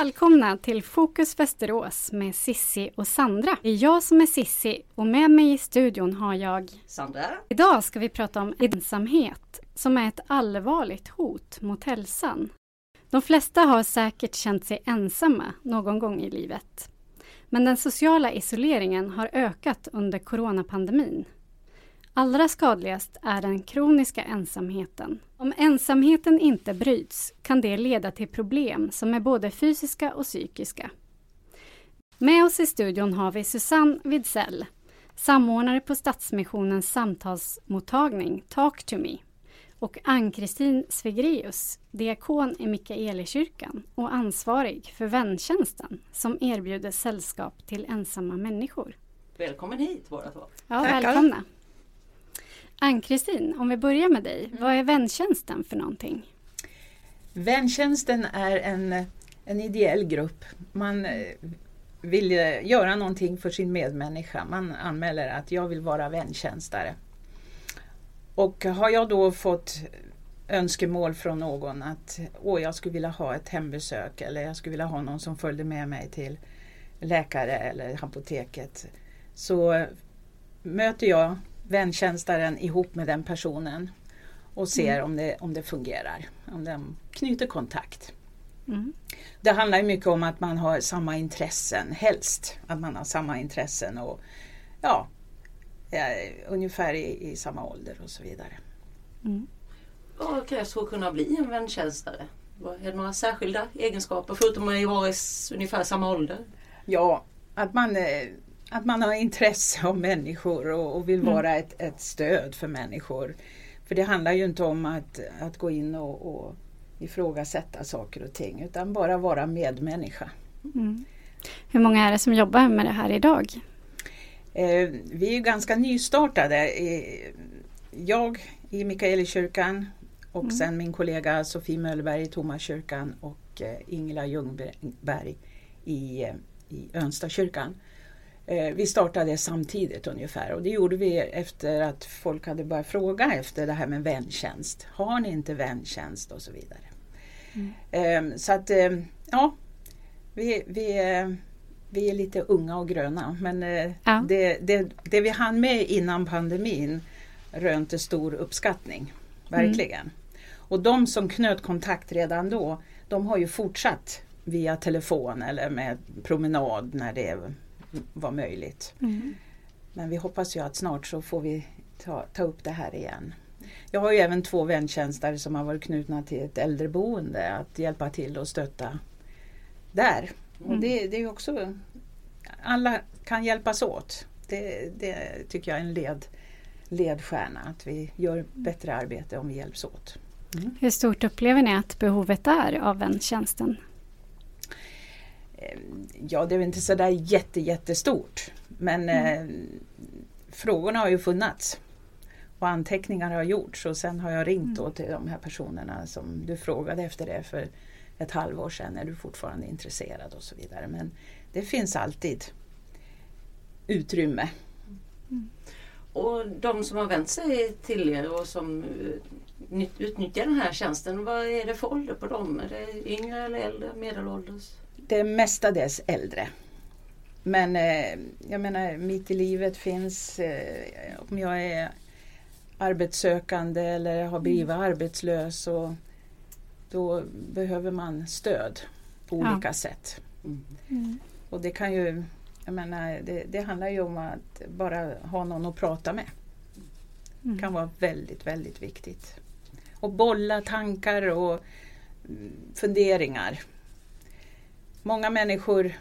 Välkomna till Fokus Västerås med Sissi och Sandra. Det är jag som är Sissi och med mig i studion har jag Sandra. Idag ska vi prata om ensamhet som är ett allvarligt hot mot hälsan. De flesta har säkert känt sig ensamma någon gång i livet. Men den sociala isoleringen har ökat under coronapandemin. Allra skadligast är den kroniska ensamheten. Om ensamheten inte bryts kan det leda till problem som är både fysiska och psykiska. Med oss i studion har vi Susanne Widsell, samordnare på Stadsmissionens samtalsmottagning Talk to me och Ann-Kristin Svegreus, diakon i Mikaelikyrkan och ansvarig för väntjänsten som erbjuder sällskap till ensamma människor. Välkommen hit båda två. Ja, välkomna. Ann-Kristin, om vi börjar med dig. Mm. Vad är väntjänsten för någonting? Väntjänsten är en, en ideell grupp. Man eh, vill göra någonting för sin medmänniska. Man anmäler att jag vill vara väntjänstare. Och har jag då fått önskemål från någon att Åh, jag skulle vilja ha ett hembesök eller jag skulle vilja ha någon som följde med mig till läkare eller apoteket. Så möter jag väntjänstaren ihop med den personen och ser mm. om, det, om det fungerar, om de knyter kontakt. Mm. Det handlar mycket om att man har samma intressen, helst att man har samma intressen och ja, ungefär i, i, samma ålder och så vidare. Mm. Vad krävs för att kunna bli en väntjänstare? Är det några särskilda egenskaper förutom att vara i ungefär samma ålder? Ja, att man eh, att man har intresse av människor och, och vill mm. vara ett, ett, stöd för människor. För det handlar ju inte om att, att gå in och, och ifrågasätta saker och ting utan bara vara medmänniska. Mm. Hur många är det som jobbar med det här idag? Eh, vi är ganska nystartade. Jag i Mikaelikyrkan och mm. sen min kollega Sofie Möllberg i Tomaskyrkan och eh, Ingela Ljungberg i, eh, i Önstakyrkan. Eh, vi startade samtidigt ungefär och det gjorde vi efter att folk hade börjat fråga efter det här med väntjänst. Har ni inte väntjänst och så vidare. Mm. Ehm, så att eh, ja, vi, vi, eh, vi är lite unga och gröna men ja. det, det, det vi hann med innan pandemin rönte stor uppskattning. Verkligen. Mm. Och de som knöt kontakt redan då, de har ju fortsatt via telefon eller med promenad när det var möjligt. Mm. Men vi hoppas ju att snart så får vi ta, ta upp det här igen. Jag har ju även två väntjänster som har varit knutna till ett äldreboende att hjälpa till och stötta där. Mm. Och det, det är också, alla kan hjälpas åt. Det, det tycker jag är en led, ledstjärna, att vi gör bättre arbete om vi hjälps åt. Mm. Hur stort upplever ni att behovet är av väntjänsten? Eh, ja, det är inte sådär jätte, jättestort. Men mm. eh, frågorna har ju funnits. Och anteckningar har gjorts och sen har jag ringt mm. till de här personerna som du frågade efter det för ett halvår sedan. Är du fortfarande intresserad och så vidare. Men det finns alltid utrymme. Mm. Och de som har vänt sig till er och som eh, utnyttjar den här tjänsten, vad är det för ålder på dem? Är det yngre eller äldre, medelålders? Det är mestadels äldre. Men eh, jag menar mitt i livet finns, eh, om jag är arbetssökande eller har blivit mm. arbetslös och då behöver man stöd på olika ja. sätt. Mm. Mm. Och det kan ju, jag menar, det, det, handlar ju om att bara ha någon att prata med. Det mm. kan vara väldigt, väldigt viktigt. Och bolla tankar och mm, funderingar. Många människor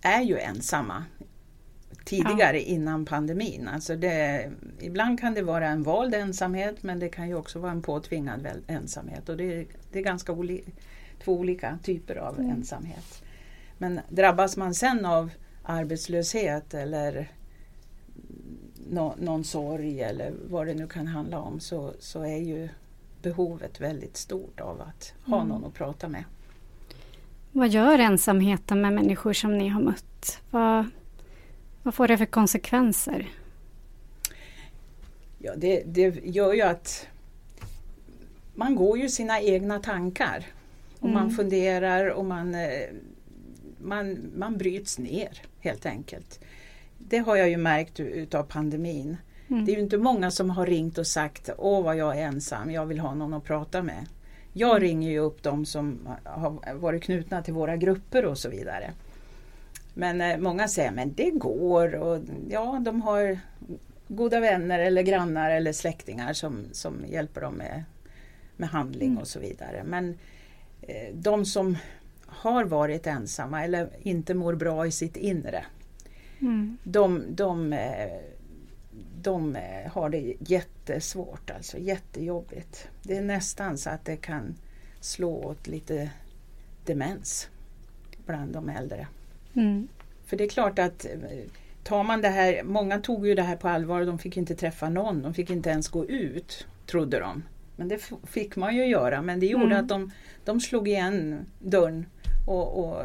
är ju ensamma tidigare ja. innan pandemin. Alltså det, ibland kan det vara en vald ensamhet men det kan ju också vara en påtvingad ensamhet och det, det är ganska oli, två olika typer av mm. ensamhet. Men drabbas man sen av arbetslöshet eller no, någon sorg eller vad det nu kan handla om så, så är ju behovet väldigt stort av att ha mm. någon att prata med. Vad gör ensamheten med människor som ni har mött? Vad, vad får det för konsekvenser? Ja, det, det gör ju att man går ju sina egna tankar. Och man funderar och man, eh, man, man bryts ner helt enkelt. Det har jag ju märkt utav pandemin. Mm. Det är inte många som har ringt och sagt Åh vad jag är ensam, jag vill ha någon att prata med. Jag ringer ju upp de som har varit knutna till våra grupper och så vidare. Men eh, många säger men det går och ja de har goda vänner eller grannar eller släktingar som, som hjälper dem med, med handling Mm. och så vidare. Men eh, de som har varit ensamma eller inte mår bra i sitt inre Mm. de, de, eh, de eh, har det jättesvårt, alltså jättejobbigt. Det är nästan så att det kan slå åt lite demens bland de äldre. Mm. För det är klart att eh, tar man det här, många tog ju det här på allvar och de fick inte träffa någon, de fick inte ens gå ut, trodde de. Men det fick man ju göra, men det gjorde Mm. att de, de slog igen dörren och, och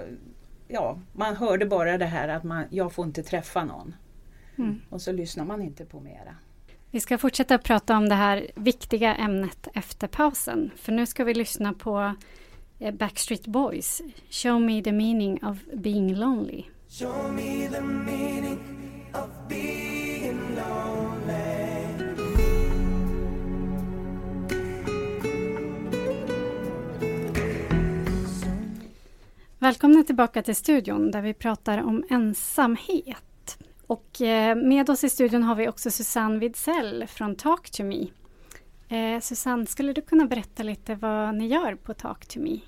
ja, man hörde bara det här att man, jag får inte träffa någon. Mm. Och så lyssnar man inte på mera. Vi ska fortsätta prata om det här viktiga ämnet efter pausen. För nu ska vi lyssna på eh, Backstreet Boys, Show me the meaning of being lonely. Show me the meaning of being lonely. Välkomna tillbaka till studion där vi pratar om ensamhet. Och eh, med oss i studion har vi också Susanne Widsell från Talk to me. Eh, Susanne, skulle du kunna berätta lite vad ni gör på Talk to me?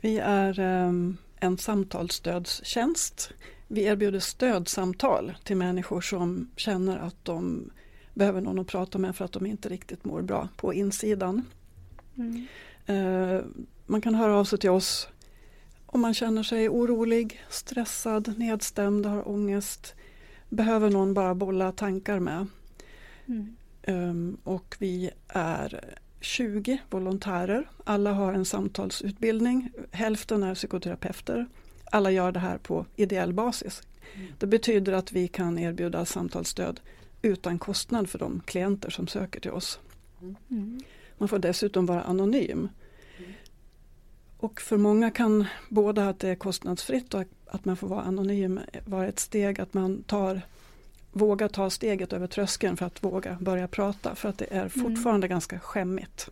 Vi är ehm, en samtalsstödstjänst. Vi erbjuder stödsamtal till människor som känner att de behöver någon att prata med för att de inte riktigt mår bra på insidan. Mm. Eh, Man kan höra av sig till oss om man känner sig orolig, stressad, nedstämd, har ångest, behöver någon bara bolla tankar med. Mm. Ehm, Och vi är 20 volontärer. Alla har en samtalsutbildning. Hälften är psykoterapeuter. Alla gör det här på ideell basis. Det betyder att vi kan erbjuda samtalsstöd utan kostnad för de klienter som söker till oss. Mm. Man får dessutom vara anonym. Och för många kan både att det är kostnadsfritt och att man får vara anonym vara ett steg att man tar våga ta steget över tröskeln för att våga börja prata. För att det är fortfarande ganska skämmigt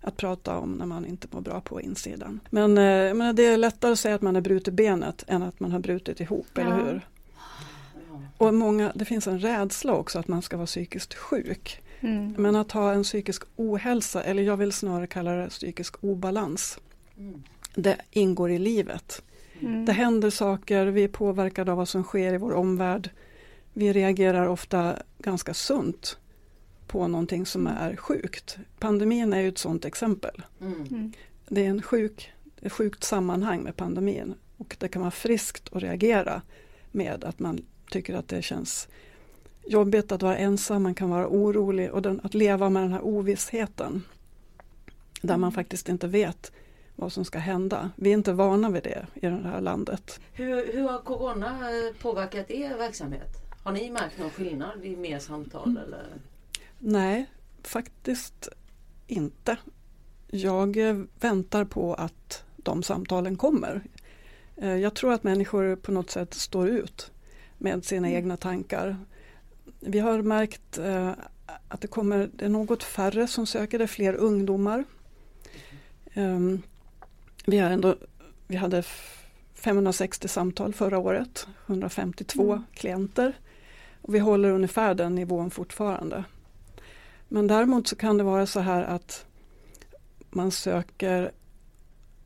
att prata om när man inte mår bra på insidan. Men, eh, men det är lättare att säga att man har brutit benet än att man har brutit ihop, Ja. eller hur? Och många, det finns en rädsla också att man ska vara psykiskt sjuk. Mm. Men att ha en psykisk ohälsa, eller jag vill snarare kalla det psykisk obalans, Mm. Det ingår i livet. Mm. Det händer saker, vi är påverkade av vad som sker i vår omvärld. Vi reagerar ofta ganska sunt på någonting som är sjukt. Pandemin är ju ett sådant exempel. Mm. Mm. Det är en sjuk, ett sjukt sammanhang med pandemin och det kan vara friskt att reagera med att man tycker att det känns jobbigt att vara ensam, man kan vara orolig och den, att leva med den här ovissheten. Där man faktiskt inte vet vad som ska hända. Vi är inte vana vid det i det här landet. Hur, hur har Corona eh, påverkat er verksamhet? Har ni märkt någon skillnad vid mer samtal? Eller? Nej, faktiskt inte. Jag eh, väntar på att de samtalen kommer. Eh, Jag tror att människor på något sätt står ut med sina egna tankar. Vi har märkt att det kommer, det är något färre som söker, det är fler ungdomar. Ehm, Vi, har ändå, vi hade f- 560 samtal förra året, 152 Mm. klienter. Och vi håller ungefär den nivån fortfarande. Men däremot så kan det vara så här att man söker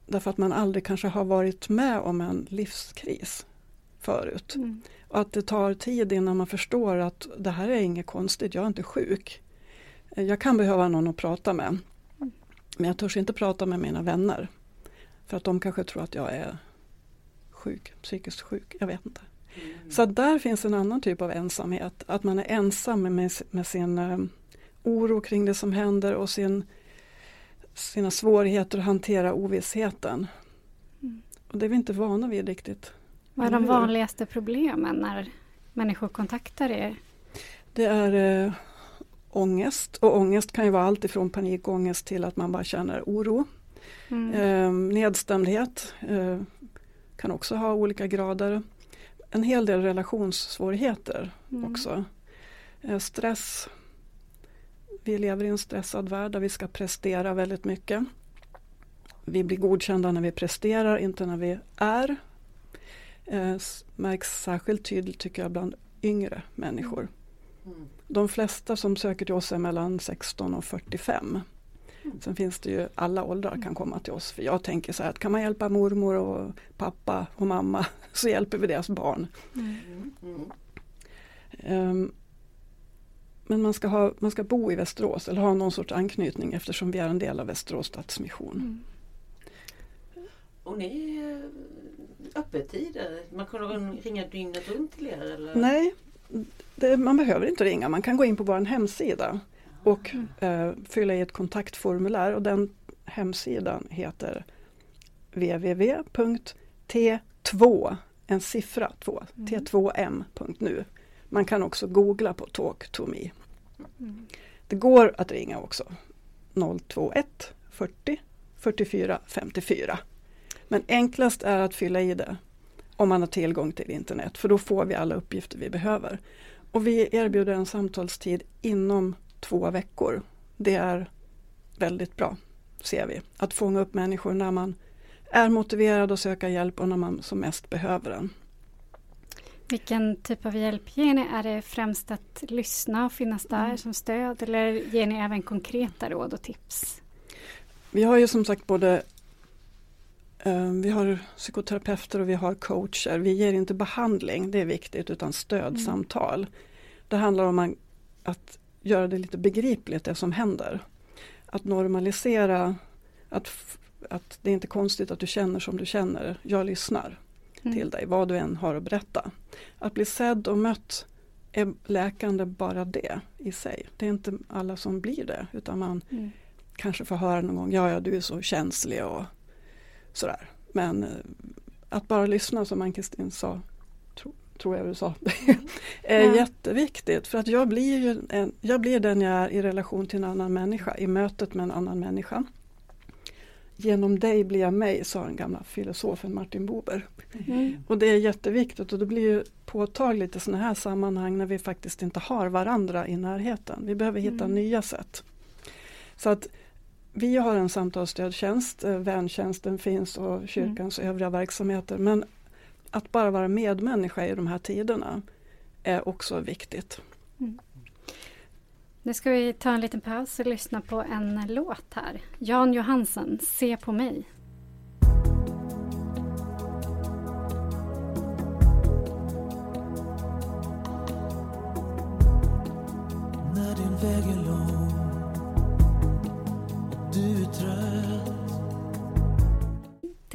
därför att man aldrig kanske har varit med om en livskris förut. Mm. Och att det tar tid innan man förstår att det här är inget konstigt, jag är inte sjuk. Jag kan behöva någon att prata med. Men jag törs inte prata med mina vänner. För att de kanske tror att jag är sjuk, psykiskt sjuk, jag vet inte. Mm. Så där finns en annan typ av ensamhet. Att man är ensam med, med sin eh, oro kring det som händer och sin, sina svårigheter att hantera ovissheten. Mm. Och det är vi inte vana vid riktigt. Vad är de vanligaste problemen när människor kontaktar er? Det är eh, ångest och ångest kan ju vara allt ifrån panikångest till att man bara känner oro. Mm. Eh, nedstämdhet eh, kan också ha olika grader. En hel del relationssvårigheter Mm. också. Eh, stress. Vi lever i en stressad värld där vi ska prestera väldigt mycket. Vi blir godkända när vi presterar, inte när vi är. Eh, märks särskilt tydligt tycker jag bland yngre människor. Mm. De flesta som söker till oss är mellan 16 och 45. Sen finns det ju alla åldrar kan komma till oss. För jag tänker så här att kan man hjälpa mormor och pappa och mamma så hjälper vi deras barn. Mm. Mm. Mm. Ehm, Men man ska, ha, man ska bo i Västerås eller ha någon sorts anknytning eftersom vi är en del av Västerås Stadsmission. Mm. Och ni eh, öppettider? Man kan ringa dygnet runt till er? Eller? Nej, det, man behöver inte ringa. Man kan gå in på vår hemsida och eh, fylla i ett kontaktformulär och den hemsidan heter www.t2, en siffra 2, Mm. t2m.nu. Man kan också googla på Talk to me. Mm. Det går att ringa också. 021 40 44 54. Men enklast är att fylla i det om man har tillgång till internet för då får vi alla uppgifter vi behöver. Och vi erbjuder en samtalstid inom två veckor. Det är väldigt bra, ser vi. Att fånga upp människor när man är motiverad att söka hjälp och när man som mest behöver den. Vilken typ av hjälp ger ni? Är det främst att lyssna och finnas där Mm. som stöd eller ger ni även konkreta råd och tips? Vi har ju som sagt både eh, vi har psykoterapeuter och vi har coacher. Vi ger inte behandling, det är viktigt, utan stödsamtal. Det handlar om att göra det lite begripligt det som händer. Att normalisera att, att det är inte konstigt att du känner som du känner. Jag lyssnar Mm. till dig, vad du än har att berätta. Att bli sedd och mött är läkande bara det i sig. Det är inte alla som blir det utan man Mm. kanske får höra någon gång, ja ja du är så känslig och sådär. Men eh, att bara lyssna som Ann-Kristin sa, tror jag du sa, är Ja. jätteviktigt. För att jag blir, ju en, jag blir den jag är i relation till en annan människa, i mötet med en annan människa. Genom dig blir jag mig, sa den gamla filosofen Martin Buber. Mm. Och det är jätteviktigt och det blir ju påtagligt i sådana här sammanhang när vi faktiskt inte har varandra i närheten. Vi behöver hitta Mm. nya sätt. Så att vi har en samtalsstödtjänst, eh, väntjänsten finns och kyrkans övriga verksamheter. Men att bara vara medmänniska i de här tiderna är också viktigt. Nu ska vi ta en liten paus och lyssna på en låt här. Jan Johansen, Se på mig. När din väg är lång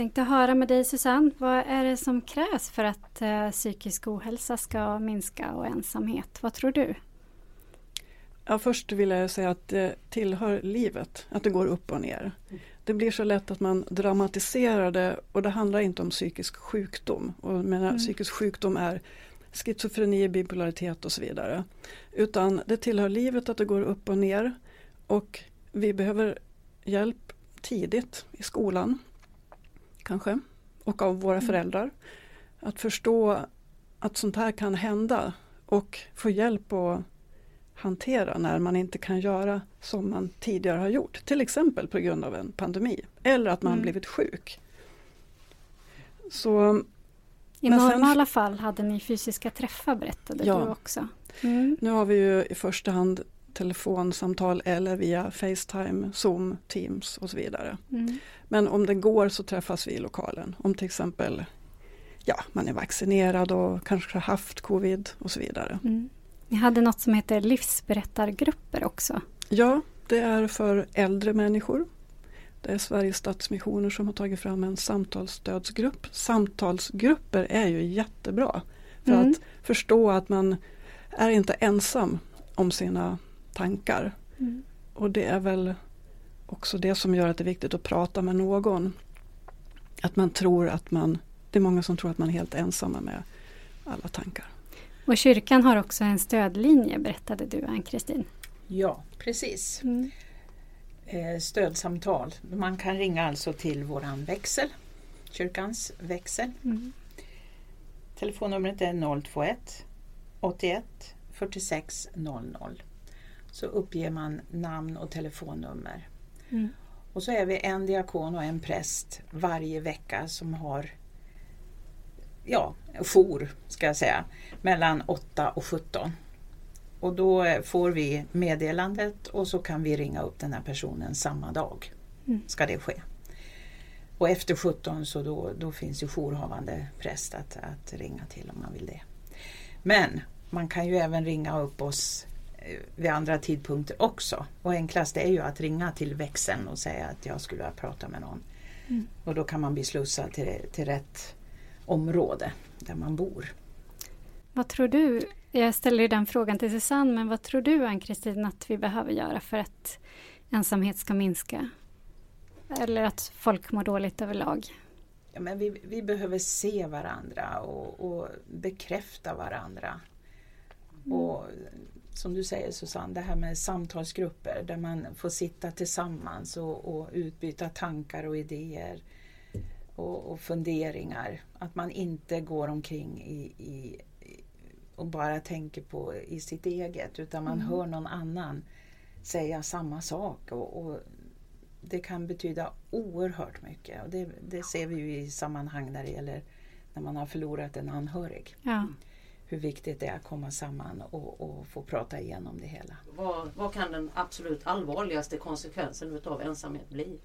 Tänkte höra med dig Susanne, vad är det som krävs för att eh, psykisk ohälsa ska minska och ensamhet? Vad tror du? Ja, först vill jag säga att det tillhör livet, att det går upp och ner. Det blir så lätt att man dramatiserar det och det handlar inte om psykisk sjukdom. Och menar, Mm. Psykisk sjukdom är schizofreni, bipolaritet och så vidare. Utan det tillhör livet att det går upp och ner och vi behöver hjälp tidigt i skolan kanske och av våra Mm. föräldrar. Att förstå att sånt här kan hända och få hjälp att hantera när man inte kan göra som man tidigare har gjort. Till exempel på grund av en pandemi eller att man Mm. blivit sjuk. Så I Men sen- normala fall hade ni fysiska träffar berättade Ja. du också. Mm. nu har vi ju i första hand telefonsamtal eller via Facetime, Zoom, Teams och så vidare. Mm. Men om det går så träffas vi i lokalen. Om till exempel ja, man är vaccinerad och kanske har haft covid och så vidare. Mm. Ni hade något som heter livsberättargrupper också. Ja, det är för äldre människor. Det är Sveriges Stadsmissioner som har tagit fram en samtalsstödsgrupp. Samtalsgrupper är ju jättebra för Mm. att förstå att man är inte ensam om sina tankar. Mm. Och det är väl också det som gör att det är viktigt att prata med någon. Att man tror att man, det är många som tror att man är helt ensamma med alla tankar. Och kyrkan har också en stödlinje berättade du Ann-Kristin. Ja, precis. Mm. eh, stödsamtal. Man kan ringa alltså till våran växel, kyrkans växel. Mm. Telefonnumret är 021 81 46 00. Så uppger man namn och telefonnummer. Mm. Och så är vi en diakon och en präst varje vecka som har ja, jour ska jag säga, mellan 8 och 17. Och då får vi meddelandet och så kan vi ringa upp den här personen samma dag. Mm. Ska det ske. Och efter 17 så då, då finns ju jourhavande präst att, att ringa till om man vill det. Men man kan ju även ringa upp oss vid andra tidpunkter också. Och enklast är ju att ringa till växeln och säga att jag skulle vilja prata med någon. Mm. Och då kan man bli slussad till, till rätt område där man bor. Vad tror du, jag ställer den frågan till Susanne, men vad tror du Ann-Kristin att vi behöver göra för att ensamhet ska minska? Eller att folk mår dåligt överlag? Ja, men vi, vi behöver se varandra och, och bekräfta varandra. Och som du säger Susanne, det här med samtalsgrupper där man får sitta tillsammans och, och utbyta tankar och idéer och, och funderingar. Att man inte går omkring i, i, och bara tänker på i sitt eget utan man hör någon annan säga samma sak. Och, och det kan betyda oerhört mycket. Och det, det ser vi ju i sammanhang när det gäller när man har förlorat en anhörig. Ja. Hur viktigt det är att komma samman och, och få prata igenom det hela. Vad, vad kan den absolut allvarligaste konsekvensen utav ensamhet bli?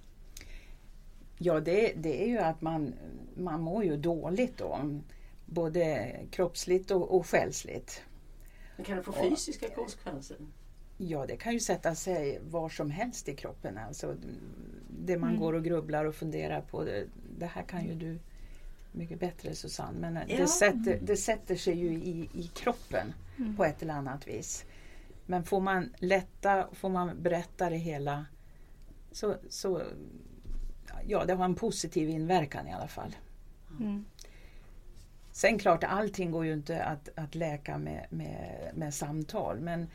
Ja, det, det är ju att man, man mår ju dåligt då. Både kroppsligt och, och själsligt. Men kan det få fysiska konsekvenser? Ja, det kan ju sätta sig var som helst i kroppen. Alltså, det man Mm. går och grubblar och funderar på. Det, det här kan ju du mycket bättre Susanne. Men Ja. det, sätter, det sätter sig ju i, i kroppen Mm. på ett eller annat vis. Men får man lätta, får man berätta det hela så, så ja, det har en positiv inverkan i alla fall. Mm. Sen klart, allting går ju inte att, att läka med, med, med samtal. Men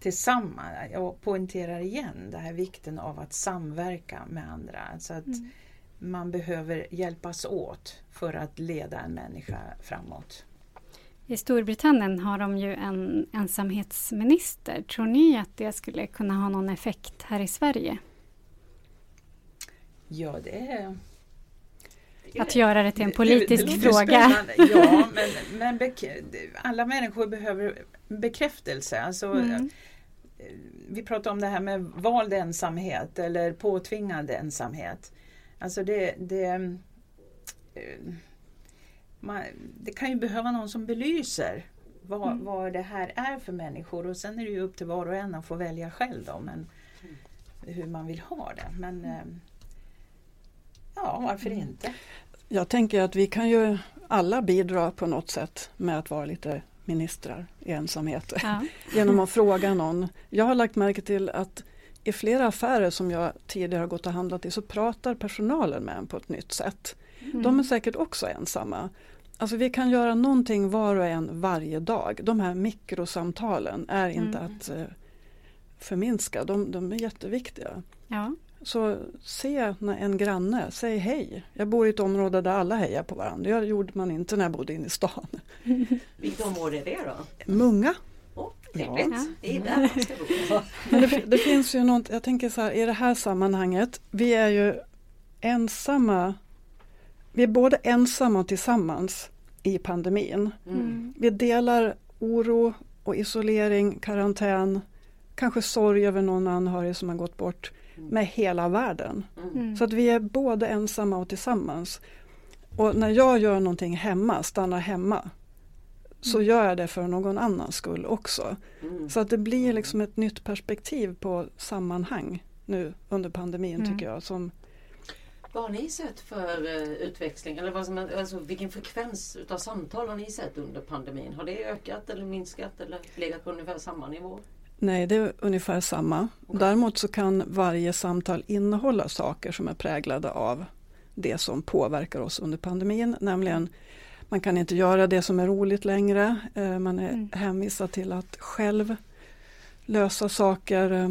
tillsammans, jag poängterar igen det här vikten av att samverka med andra. Så att Mm. Man behöver hjälpas åt för att leda en människa framåt. I Storbritannien har de ju en ensamhetsminister. Tror ni att det skulle kunna ha någon effekt här i Sverige? Ja, det är... Att göra det till en det- politisk det låter fråga. spännande. Ja, men, men bek- alla människor behöver bekräftelse. Alltså, Mm. vi pratar om det här med vald ensamhet eller påtvingad ensamhet. Alltså det, det, eh, man, det kan ju behöva någon som belyser vad, Mm. vad det här är för människor och sen är det ju upp till var och en att få välja själv då, men hur man vill ha det. Men eh, ja, varför Mm. inte? Jag tänker att vi kan ju alla bidra på något sätt med att vara lite ministrar i ensamhet. Ja. Genom att fråga någon. Jag har lagt märke till att i flera affärer som jag tidigare har gått och handlat i så pratar personalen med en på ett nytt sätt. Mm. De är säkert också ensamma. Alltså vi kan göra någonting var och en varje dag. De här mikrosamtalen är inte Mm. att eh, förminska, de, de är jätteviktiga. Ja. Så se när en granne, säg hej. Jag bor i ett område där alla hejar på varandra. Det gjorde man inte när jag bodde inne i stan. Vilket område är det då? Munga. Trevligt. Ja. Det. Men det, det finns ju något, jag tänker så här i det här sammanhanget, vi är ju ensamma, vi är både ensamma och tillsammans i pandemin. Mm. Vi delar oro och isolering, karantän, kanske sorg över någon anhörig som har gått bort med hela världen. Mm. Mm. Så att vi är både ensamma och tillsammans. Och när jag gör någonting hemma, stannar hemma, så gör jag det för någon annans skull också. Mm. Så att det blir liksom ett nytt perspektiv på sammanhang nu under pandemin Mm. tycker jag. Som, Vad har ni sett för uh, utväxling? Eller vad som, alltså, vilken frekvens utav samtal har ni sett under pandemin? Har det ökat eller minskat eller legat på ungefär samma nivå? nej, det är ungefär samma. Okej. Däremot så kan varje samtal innehålla saker som är präglade av det som påverkar oss under pandemin. Nämligen man kan inte göra det som är roligt längre. Eh, Man är Mm. hänvisad till att själv lösa saker. Eh,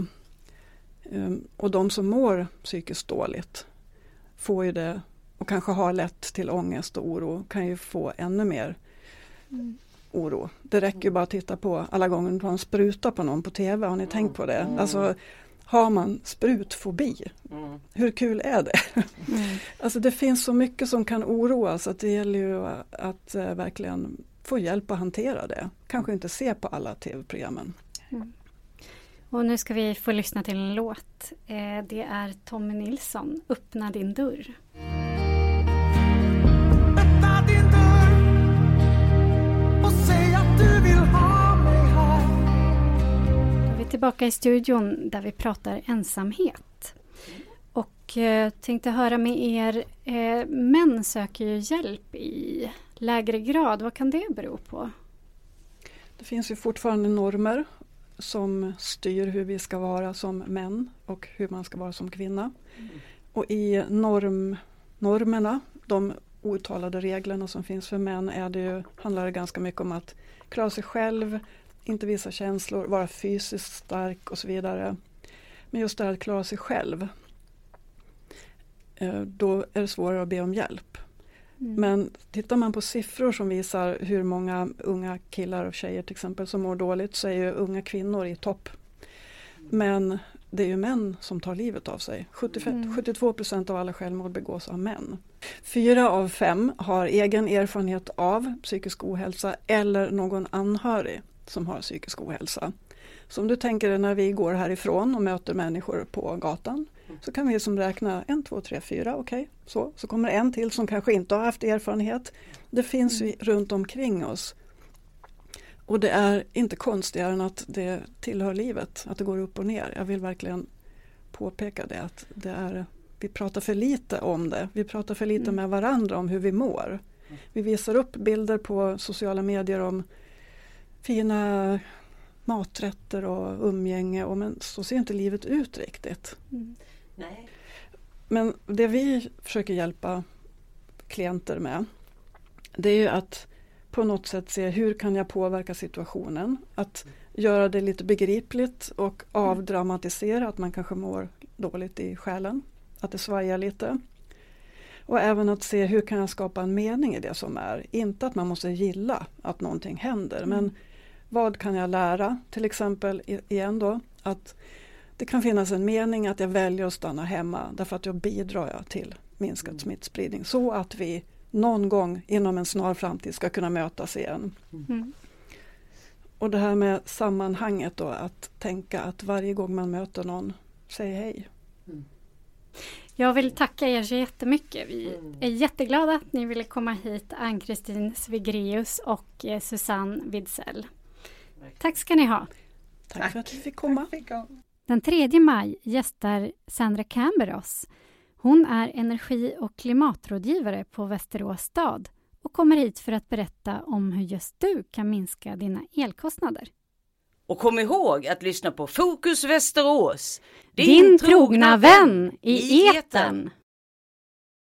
Um, och de som mår psykiskt dåligt får ju det och kanske har lätt till ångest och oro kan ju få ännu mer Mm. oro. Det räcker ju bara att titta på alla gånger man sprutar på någon på TV, har ni tänkt på det? Mm. Alltså, har man sprutfobi, Mm. hur kul är det? Mm. Alltså det finns så mycket som kan oroa så att det gäller ju att eh, verkligen få hjälp att hantera det. Kanske inte se på alla TV-programmen. Och nu ska vi få lyssna till en låt. Eh, det är Tommy Nilsson, Öppna din dörr. Tillbaka i studion där vi pratar ensamhet. Och eh, tänkte höra med er, eh, män söker ju hjälp i lägre grad. Vad kan det bero på? Det finns ju fortfarande normer som styr hur vi ska vara som män och hur man ska vara som kvinna. Och i norm, normerna, de outtalade reglerna som finns för män är det ju, handlar det ganska mycket om att klara sig själv, inte visa känslor, vara fysiskt stark och så vidare. Men just det här att klara sig själv, eh, då är det svårare att be om hjälp. Mm. Men tittar man på siffror som visar hur många unga killar och tjejer till exempel som mår dåligt så är ju unga kvinnor i topp. Men det är ju män som tar livet av sig. 75, Mm. 72 procent av alla självmord begås av män. Fyra av fem har egen erfarenhet av psykisk ohälsa eller någon anhörig som har psykisk ohälsa. Så om du tänker dig när vi går härifrån och möter människor på gatan så kan vi som räkna en, två, tre, fyra, okej, så. Så kommer en till som kanske inte har haft erfarenhet. Det finns ju runt omkring oss. Och det är inte konstigare än att det tillhör livet, att det går upp och ner. Jag vill verkligen påpeka det att det är, vi pratar för lite om det. Vi pratar för lite Mm. med varandra om hur vi mår. Vi visar upp bilder på sociala medier om fina maträtter och umgänge, och men så ser inte livet ut riktigt. Mm. Nej. Men det vi försöker hjälpa klienter med det är ju att på något sätt se hur kan jag påverka situationen. Att göra det lite begripligt och avdramatisera att man kanske mår dåligt i själen. Att det svajar lite. Och även att se hur kan jag skapa en mening i det som är. Inte att man måste gilla att någonting händer men vad kan jag lära? Till exempel igen då att det kan finnas en mening att jag väljer att stanna hemma därför att jag bidrar till minskad smittspridning så att vi någon gång inom en snar framtid ska kunna mötas igen. Mm. Och det här med sammanhanget då att tänka att varje gång man möter någon, säg hej. Jag vill tacka er så jättemycket. Vi Mm. är jätteglada att ni ville komma hit, Ann-Kristin Svigreus och eh, Susanne Widsell. Tack ska ni ha. Tack, för att vi fick komma. Tack. Den 3 maj gästar Sandra Camber oss. Hon är energi och klimatrådgivare på Västerås stad och kommer hit för att berätta om hur just du kan minska dina elkostnader. Och kom ihåg att lyssna på Fokus Västerås. Din trogna vän i etern.